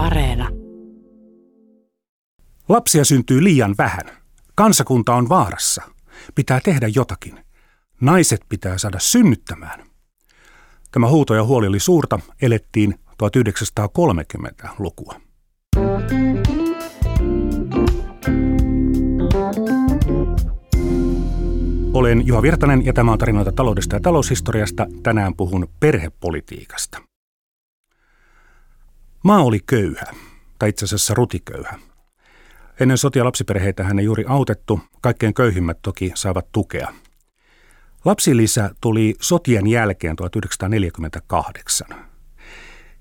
Areena. Lapsia syntyy liian vähän. Kansakunta on vaarassa. Pitää tehdä jotakin. Naiset pitää saada synnyttämään. Tämä huuto ja huoli oli suurta, elettiin 1930-lukua. Olen Juha Virtanen ja tämä on tarinoita taloudesta ja taloushistoriasta. Tänään puhun perhepolitiikasta. Maa oli köyhä, tai itse asiassa rutiköyhä. Ennen sotia lapsiperheitä hän ei juuri autettu, kaikkein köyhimmät toki saavat tukea. Lapsilisä tuli sotien jälkeen 1948.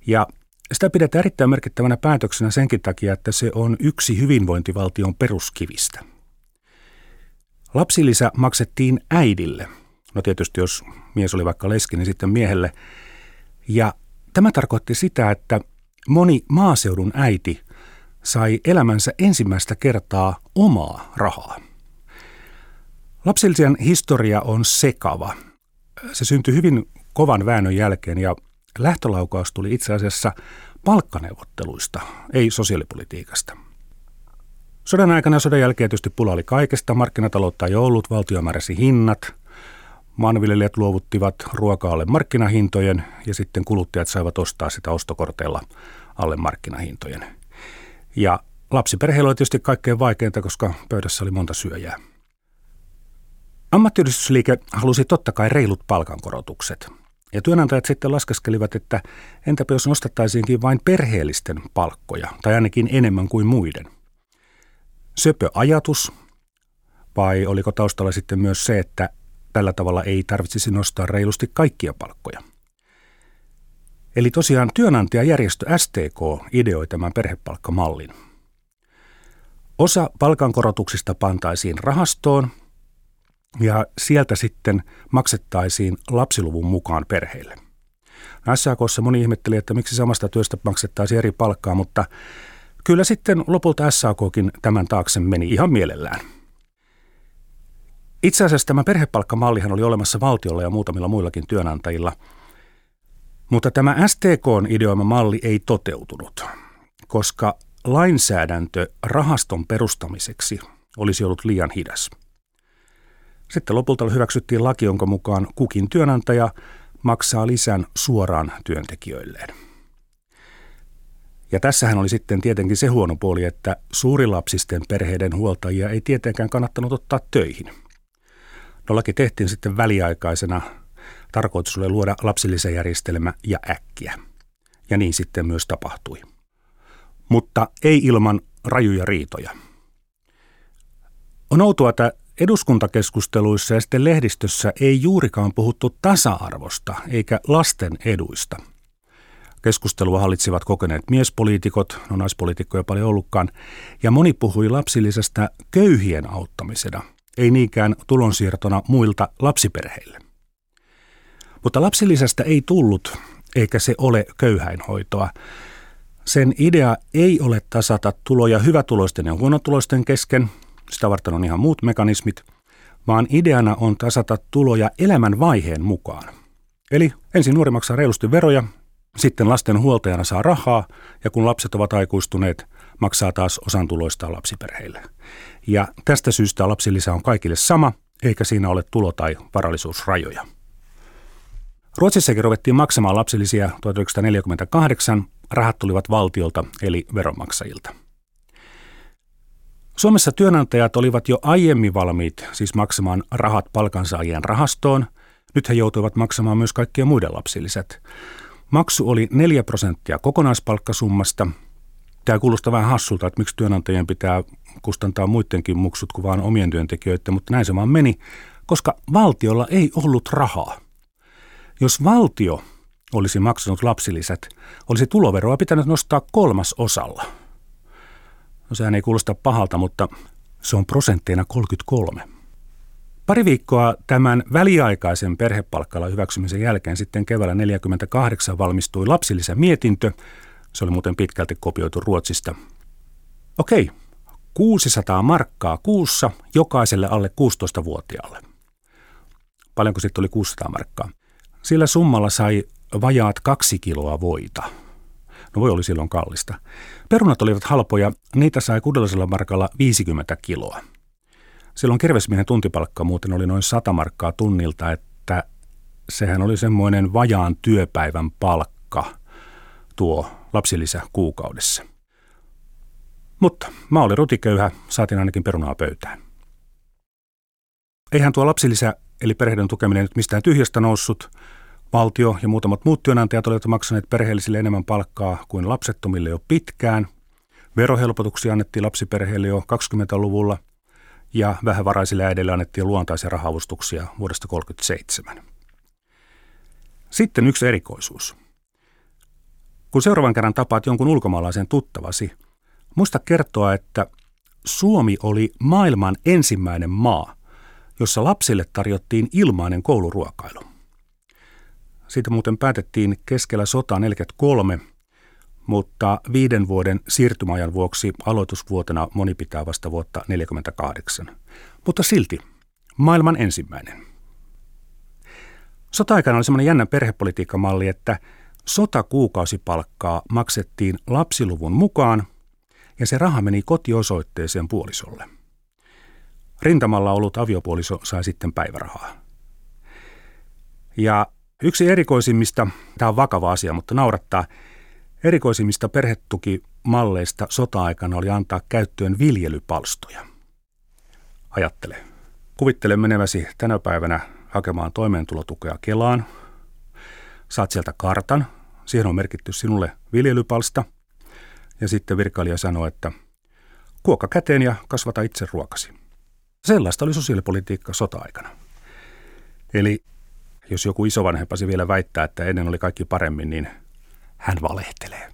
Ja sitä pidetään erittäin merkittävänä päätöksenä senkin takia, että se on yksi hyvinvointivaltion peruskivistä. Lapsilisä maksettiin äidille. No tietysti jos mies oli vaikka leski, niin sitten miehelle. Ja tämä tarkoitti sitä, että moni maaseudun äiti sai elämänsä ensimmäistä kertaa omaa rahaa. Lapsilisän historia on sekava. Se syntyi hyvin kovan väännön jälkeen ja lähtölaukaus tuli itse asiassa palkkaneuvotteluista, ei sosiaalipolitiikasta. Sodan aikana ja sodan jälkeen tietysti pula oli kaikesta, markkinataloutta ei ollut, valtio määräsi hinnat, maanviljelijät luovuttivat ruoka-alle markkinahintojen ja sitten kuluttajat saivat ostaa sitä ostokorteilla alle markkinahintojen. Ja lapsiperheillä oli tietysti kaikkein vaikeinta, koska pöydässä oli monta syöjää. Ammattiyhdistysliike halusi totta kai reilut palkankorotukset. Ja työnantajat sitten laskeskelivat, että entäpä jos nostettaisiinkin vain perheellisten palkkoja, tai ainakin enemmän kuin muiden. Söpö ajatus, vai oliko taustalla sitten myös se, että tällä tavalla ei tarvitsisi nostaa reilusti kaikkia palkkoja? Eli tosiaan työnantajajärjestö STK ideoi tämän perhepalkkamallin. Osa palkankorotuksista pantaisiin rahastoon ja sieltä sitten maksettaisiin lapsiluvun mukaan perheille. SAKssa moni ihmetteli, että miksi samasta työstä maksettaisiin eri palkkaa, mutta kyllä sitten lopulta SAKkin tämän taakse meni ihan mielellään. Itse asiassa tämä perhepalkkamallihan oli olemassa valtiolla ja muutamilla muillakin työnantajilla – mutta tämä STKn ideoima malli ei toteutunut, koska lainsäädäntö rahaston perustamiseksi olisi ollut liian hidas. Sitten lopulta hyväksyttiin laki, jonka mukaan kukin työnantaja maksaa lisän suoraan työntekijöilleen. Ja tässähän oli sitten tietenkin se huono puoli, että suurilapsisten perheiden huoltajia ei tietenkään kannattanut ottaa töihin. Laki tehtiin sitten väliaikaisena Tarkoitus oli luoda lapsilisäjärjestelmä ja äkkiä. Ja niin sitten myös tapahtui. Mutta ei ilman rajuja riitoja. On outoa, että eduskuntakeskusteluissa ja sitten lehdistössä ei juurikaan puhuttu tasa-arvosta eikä lasten eduista. Keskustelua hallitsivat kokeneet miespoliitikot, no naispoliitikkoja paljon ollutkaan, ja moni puhui lapsillisestä köyhien auttamisena, ei niinkään tulonsiirtona muilta lapsiperheille. Mutta lapsilisästä ei tullut, eikä se ole köyhäinhoitoa. Sen idea ei ole tasata tuloja hyvätuloisten ja huonotuloisten kesken, sitä varten on ihan muut mekanismit, vaan ideana on tasata tuloja elämän vaiheen mukaan. Eli ensin nuori maksaa reilusti veroja, sitten lasten huoltajana saa rahaa ja kun lapset ovat aikuistuneet, maksaa taas osan tuloista lapsiperheille. Ja tästä syystä lapsilisä on kaikille sama, eikä siinä ole tulo- tai varallisuusrajoja. Ruotsissakin ruvettiin maksamaan lapsillisia 1948. Rahat tulivat valtiolta eli veronmaksajilta. Suomessa työnantajat olivat jo aiemmin valmiit siis maksamaan rahat palkansaajien rahastoon. Nyt he joutuivat maksamaan myös kaikkien muiden lapsilliset. Maksu oli 4 prosenttia kokonaispalkkasummasta. Tämä kuulostaa vähän hassulta, että miksi työnantajien pitää kustantaa muidenkin muksut kuin vain omien työntekijöiden, mutta näin se vaan meni, koska valtiolla ei ollut rahaa. Jos valtio olisi maksanut lapsilisät, olisi tuloveroa pitänyt nostaa kolmas osalla. No sehän ei kuulosta pahalta, mutta se on prosentteina 33. Pari viikkoa tämän väliaikaisen perhepalkkalla hyväksymisen jälkeen sitten keväällä 1948 valmistui mietintö. Se oli muuten pitkälti kopioitu Ruotsista. Okei, 600 markkaa kuussa jokaiselle alle 16-vuotiaalle. Paljonko sitten oli 600 markkaa? Sillä summalla sai vajaat kaksi kiloa voita. No voi oli silloin kallista. Perunat olivat halpoja, niitä sai 600 markalla 50 kiloa. Silloin kirvesmiehen tuntipalkka muuten oli noin 100 markkaa tunnilta, että sehän oli semmoinen vajaan työpäivän palkka tuo lapsilisä kuukaudessa. Mutta mä olin rutiköyhä, saatiin ainakin perunaa pöytään. Eihän tuo lapsilisä eli perheiden tukeminen nyt mistään tyhjästä noussut. Valtio ja muutamat muut työnantajat olivat maksaneet perheellisille enemmän palkkaa kuin lapsettomille jo pitkään. Verohelpotuksia annettiin lapsiperheille jo 20-luvulla ja vähävaraisille äidille annettiin luontaisia rahavustuksia vuodesta 1937. Sitten yksi erikoisuus. Kun seuraavan kerran tapaat jonkun ulkomaalaisen tuttavasi, muista kertoa, että Suomi oli maailman ensimmäinen maa, jossa lapsille tarjottiin ilmainen kouluruokailu. Siitä muuten päätettiin keskellä sotaa 43, mutta viiden vuoden siirtymäajan vuoksi aloitusvuotena moni pitää vasta vuotta 48. Mutta silti maailman ensimmäinen. Sota-aikana oli semmoinen jännä perhepolitiikkamalli, että sotakuukausipalkkaa maksettiin lapsiluvun mukaan ja se raha meni kotiosoitteeseen puolisolle. Rintamalla ollut aviopuoliso sai sitten päivärahaa. Ja yksi erikoisimmista, tämä on vakava asia, mutta naurattaa, erikoisimmista perhetukimalleista sota-aikana oli antaa käyttöön viljelypalstoja. Ajattele. Kuvittele meneväsi tänä päivänä hakemaan toimeentulotukea Kelaan. Saat sieltä kartan. Siihen on merkitty sinulle viljelypalsta. Ja sitten virkailija sanoo, että kuokka käteen ja kasvata itse ruokasi. Sellaista oli sosiaalipolitiikka sota-aikana. Eli jos joku isovanhempasi vielä väittää, että ennen oli kaikki paremmin, niin hän valehtelee.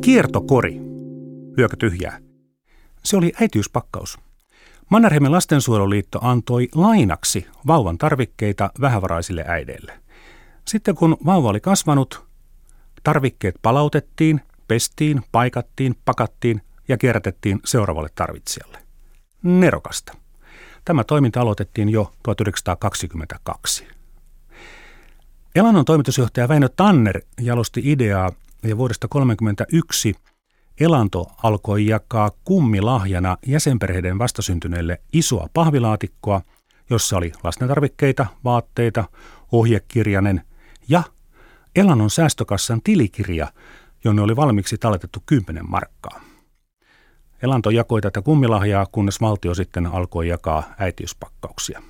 Kiertokori. Lyökö tyhjää? Se oli äitiyspakkaus. Mannerheimin lastensuojeluliitto antoi lainaksi vauvan tarvikkeita vähävaraisille äideille. Sitten kun vauva oli kasvanut, Tarvikkeet palautettiin, pestiin, paikattiin, pakattiin ja kierrätettiin seuraavalle tarvitsijalle. Nerokasta. Tämä toiminta aloitettiin jo 1922. Elannon toimitusjohtaja Väinö Tanner jalosti ideaa ja vuodesta 1931 Elanto alkoi jakaa kummilahjana jäsenperheiden vastasyntyneille isoa pahvilaatikkoa, jossa oli lastentarvikkeita, vaatteita, ohjekirjanen ja Elannon säästökassan tilikirja, jonne oli valmiiksi talletettu 10 markkaa. Elanto jakoi tätä kummilahjaa, kunnes valtio sitten alkoi jakaa äitiyspakkauksia.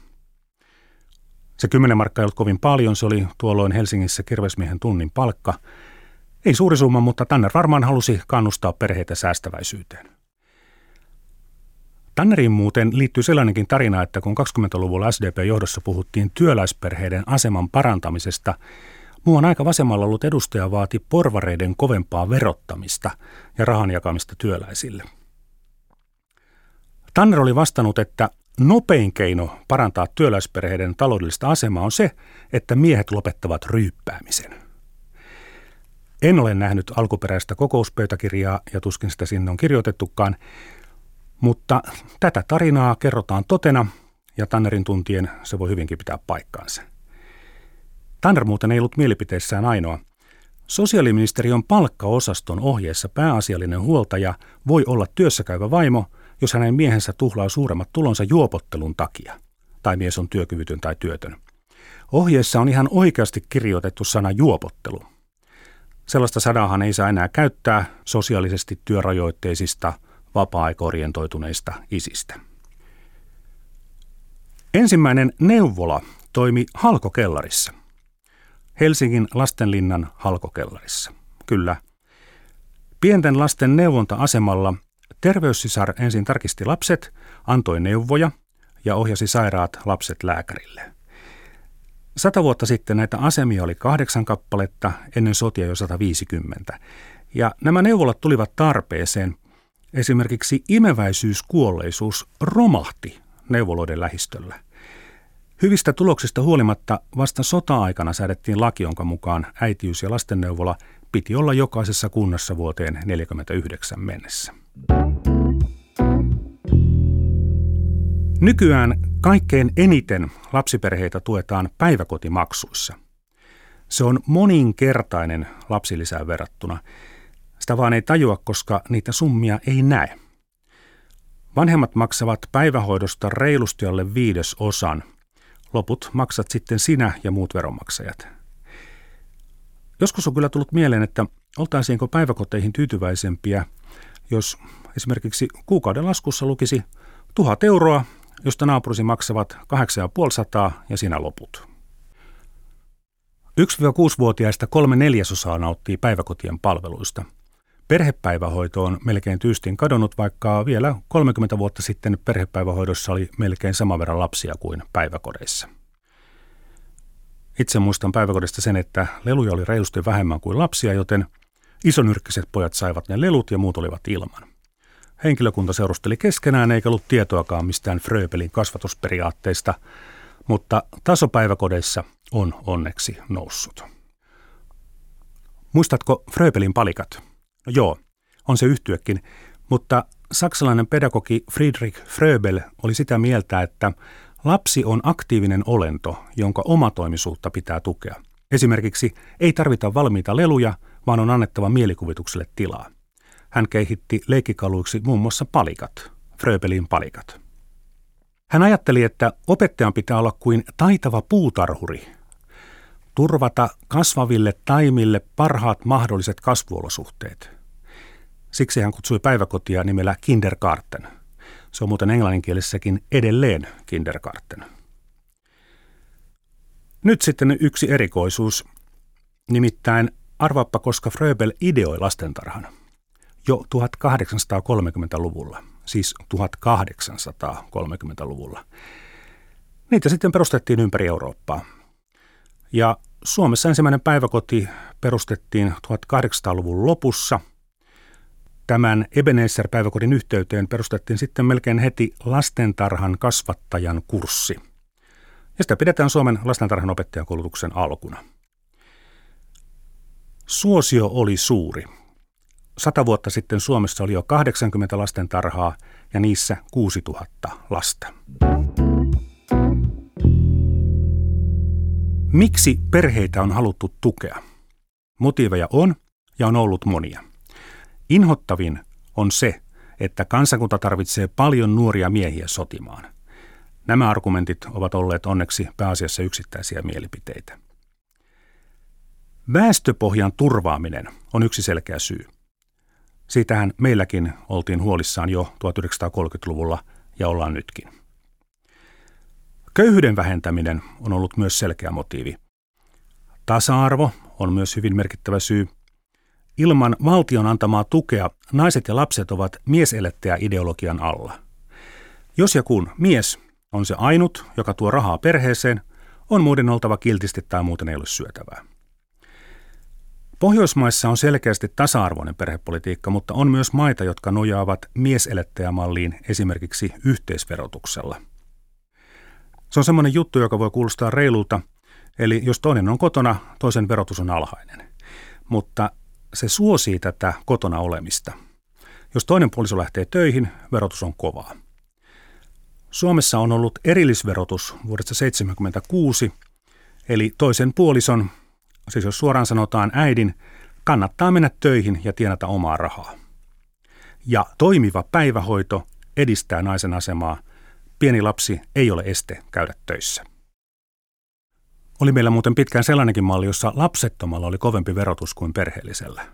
Se 10 markkaa ei ollut kovin paljon, se oli tuolloin Helsingissä kirvesmiehen tunnin palkka. Ei suuri summa, mutta Tanner varmaan halusi kannustaa perheitä säästäväisyyteen. Tanneriin muuten liittyy sellainenkin tarina, että kun 20-luvulla SDP-johdossa puhuttiin työläisperheiden aseman parantamisesta – Muuan aika vasemmalla ollut edustaja vaati porvareiden kovempaa verottamista ja rahan jakamista työläisille. Tanner oli vastannut, että nopein keino parantaa työläisperheiden taloudellista asemaa on se, että miehet lopettavat ryyppäämisen. En ole nähnyt alkuperäistä kokouspöytäkirjaa ja tuskin sitä sinne on kirjoitettukaan, mutta tätä tarinaa kerrotaan totena ja Tannerin tuntien se voi hyvinkin pitää paikkaansa. Tanner muuten ei ollut mielipiteissään ainoa. Sosiaaliministeriön palkkaosaston ohjeessa pääasiallinen huoltaja voi olla työssäkäyvä vaimo, jos hänen miehensä tuhlaa suuremmat tulonsa juopottelun takia, tai mies on työkyvytön tai työtön. Ohjeessa on ihan oikeasti kirjoitettu sana juopottelu. Sellaista sanahan ei saa enää käyttää sosiaalisesti työrajoitteisista, vapaa-aikaorientoituneista isistä. Ensimmäinen neuvola toimi halkokellarissa – Helsingin lastenlinnan halkokellarissa. Kyllä. Pienten lasten neuvonta-asemalla terveyssisar ensin tarkisti lapset, antoi neuvoja ja ohjasi sairaat lapset lääkärille. Sata vuotta sitten näitä asemia oli kahdeksan kappaletta, ennen sotia jo 150. Ja nämä neuvolat tulivat tarpeeseen. Esimerkiksi imeväisyyskuolleisuus romahti neuvoloiden lähistöllä. Hyvistä tuloksista huolimatta vasta sota-aikana säädettiin laki, jonka mukaan äitiys- ja lastenneuvola piti olla jokaisessa kunnassa vuoteen 1949 mennessä. Nykyään kaikkein eniten lapsiperheitä tuetaan päiväkotimaksuissa. Se on moninkertainen lapsilisään verrattuna. Sitä vaan ei tajua, koska niitä summia ei näe. Vanhemmat maksavat päivähoidosta reilusti alle viides osan. Loput maksat sitten sinä ja muut veronmaksajat. Joskus on kyllä tullut mieleen, että oltaisiinko päiväkoteihin tyytyväisempiä, jos esimerkiksi kuukauden laskussa lukisi tuhat euroa josta naapurisi maksavat 8500 ja sinä loput. 1-6-vuotiaista kolme neljäsosaa nauttii päiväkotien palveluista. Perhepäivähoito on melkein tyystin kadonnut, vaikka vielä 30 vuotta sitten perhepäivähoidossa oli melkein saman verran lapsia kuin päiväkodeissa. Itse muistan päiväkodista sen, että leluja oli reilusti vähemmän kuin lapsia, joten isonyrkkiset pojat saivat ne lelut ja muut olivat ilman. Henkilökunta seurusteli keskenään eikä ollut tietoakaan mistään Fröbelin kasvatusperiaatteista, mutta tasopäiväkodeissa on onneksi noussut. Muistatko Fröbelin palikat? No joo, on se yhtyäkin, mutta saksalainen pedagogi Friedrich Fröbel oli sitä mieltä, että lapsi on aktiivinen olento, jonka omatoimisuutta pitää tukea. Esimerkiksi ei tarvita valmiita leluja, vaan on annettava mielikuvitukselle tilaa. Hän kehitti leikkikaluiksi muun muassa palikat, Fröbelin palikat. Hän ajatteli, että opettajan pitää olla kuin taitava puutarhuri, turvata kasvaville taimille parhaat mahdolliset kasvuolosuhteet. Siksi hän kutsui päiväkotia nimellä kindergarten. Se on muuten englanninkielissäkin edelleen kindergarten. Nyt sitten yksi erikoisuus, nimittäin arvaappa, koska Fröbel ideoi lastentarhan jo 1830-luvulla, siis 1830-luvulla. Niitä sitten perustettiin ympäri Eurooppaa. Ja Suomessa ensimmäinen päiväkoti perustettiin 1800-luvun lopussa. Tämän Ebenezer-päiväkodin yhteyteen perustettiin sitten melkein heti lastentarhan kasvattajan kurssi. Ja sitä pidetään Suomen lastentarhan opettajakoulutuksen alkuna. Suosio oli suuri. Sata vuotta sitten Suomessa oli jo 80 lastentarhaa ja niissä 6000 lasta. Miksi perheitä on haluttu tukea? Motiiveja on ja on ollut monia. Inhottavin on se, että kansakunta tarvitsee paljon nuoria miehiä sotimaan. Nämä argumentit ovat olleet onneksi pääasiassa yksittäisiä mielipiteitä. Väestöpohjan turvaaminen on yksi selkeä syy. Siitähän meilläkin oltiin huolissaan jo 1930-luvulla ja ollaan nytkin. Köyhyyden vähentäminen on ollut myös selkeä motiivi. Tasa-arvo on myös hyvin merkittävä syy. Ilman valtion antamaa tukea naiset ja lapset ovat mieselättäjä ideologian alla. Jos ja kun mies on se ainut, joka tuo rahaa perheeseen, on muiden oltava kiltisti tai muuten ei ole syötävää. Pohjoismaissa on selkeästi tasa-arvoinen perhepolitiikka, mutta on myös maita, jotka nojaavat mieselettäjämalliin esimerkiksi yhteisverotuksella. Se on semmoinen juttu, joka voi kuulostaa reilulta, eli jos toinen on kotona, toisen verotus on alhainen. Mutta se suosii tätä kotona olemista. Jos toinen puoliso lähtee töihin, verotus on kovaa. Suomessa on ollut erillisverotus vuodesta 1976, eli toisen puolison siis jos suoraan sanotaan äidin, kannattaa mennä töihin ja tienata omaa rahaa. Ja toimiva päivähoito edistää naisen asemaa. Pieni lapsi ei ole este käydä töissä. Oli meillä muuten pitkään sellainenkin malli, jossa lapsettomalla oli kovempi verotus kuin perheellisellä.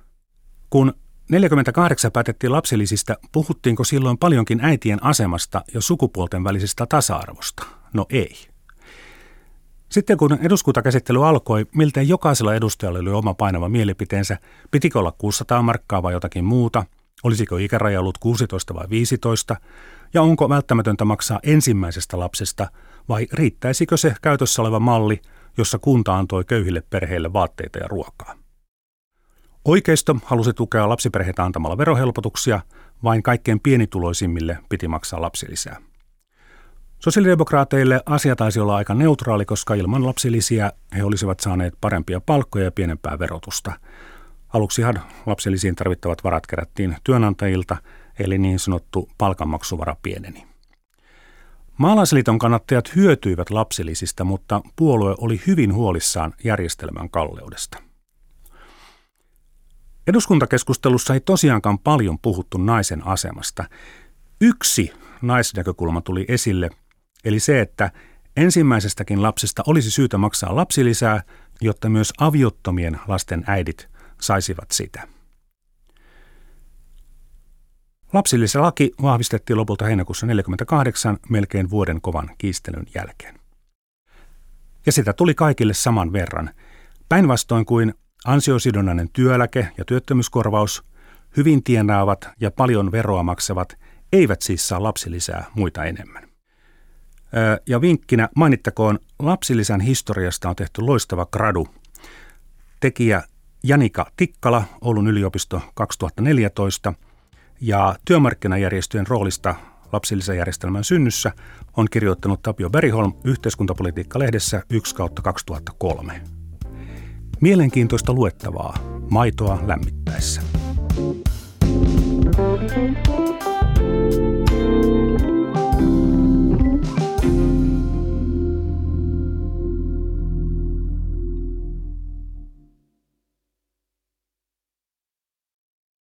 Kun 48 päätettiin lapsilisistä, puhuttiinko silloin paljonkin äitien asemasta ja sukupuolten välisestä tasa-arvosta? No ei. Sitten kun eduskuntakäsittely alkoi, miltei jokaisella edustajalla oli oma painava mielipiteensä. Pitikö olla 600 markkaa vai jotakin muuta? Olisiko ikäraja ollut 16 vai 15? Ja onko välttämätöntä maksaa ensimmäisestä lapsesta vai riittäisikö se käytössä oleva malli, jossa kunta antoi köyhille perheille vaatteita ja ruokaa? Oikeisto halusi tukea lapsiperheitä antamalla verohelpotuksia, vain kaikkein pienituloisimmille piti maksaa lapsilisää. Sosiaalidemokraateille asia taisi olla aika neutraali, koska ilman lapsilisiä he olisivat saaneet parempia palkkoja ja pienempää verotusta. Aluksihan lapsilisiin tarvittavat varat kerättiin työnantajilta, eli niin sanottu palkanmaksuvara pieneni. Maalaisliiton kannattajat hyötyivät lapsilisistä, mutta puolue oli hyvin huolissaan järjestelmän kalleudesta. Eduskuntakeskustelussa ei tosiaankaan paljon puhuttu naisen asemasta. Yksi naisnäkökulma tuli esille, eli se, että ensimmäisestäkin lapsesta olisi syytä maksaa lapsilisää, jotta myös aviottomien lasten äidit saisivat sitä. Lapsilisälaki vahvistettiin lopulta heinäkuussa 1948 melkein vuoden kovan kiistelyn jälkeen. Ja sitä tuli kaikille saman verran. Päinvastoin kuin ansiosidonnainen työeläke ja työttömyyskorvaus, hyvin tienaavat ja paljon veroa maksavat eivät siis saa lapsilisää muita enemmän. Ja vinkkinä mainittakoon, lapsilisän historiasta on tehty loistava gradu. Tekijä Janika Tikkala, Oulun yliopisto 2014, ja työmarkkinajärjestöjen roolista lapsilisäjärjestelmän synnyssä on kirjoittanut Tapio Beriholm yhteiskuntapolitiikka-lehdessä 1 kautta 2003. Mielenkiintoista luettavaa maitoa lämmittäessä. Thank you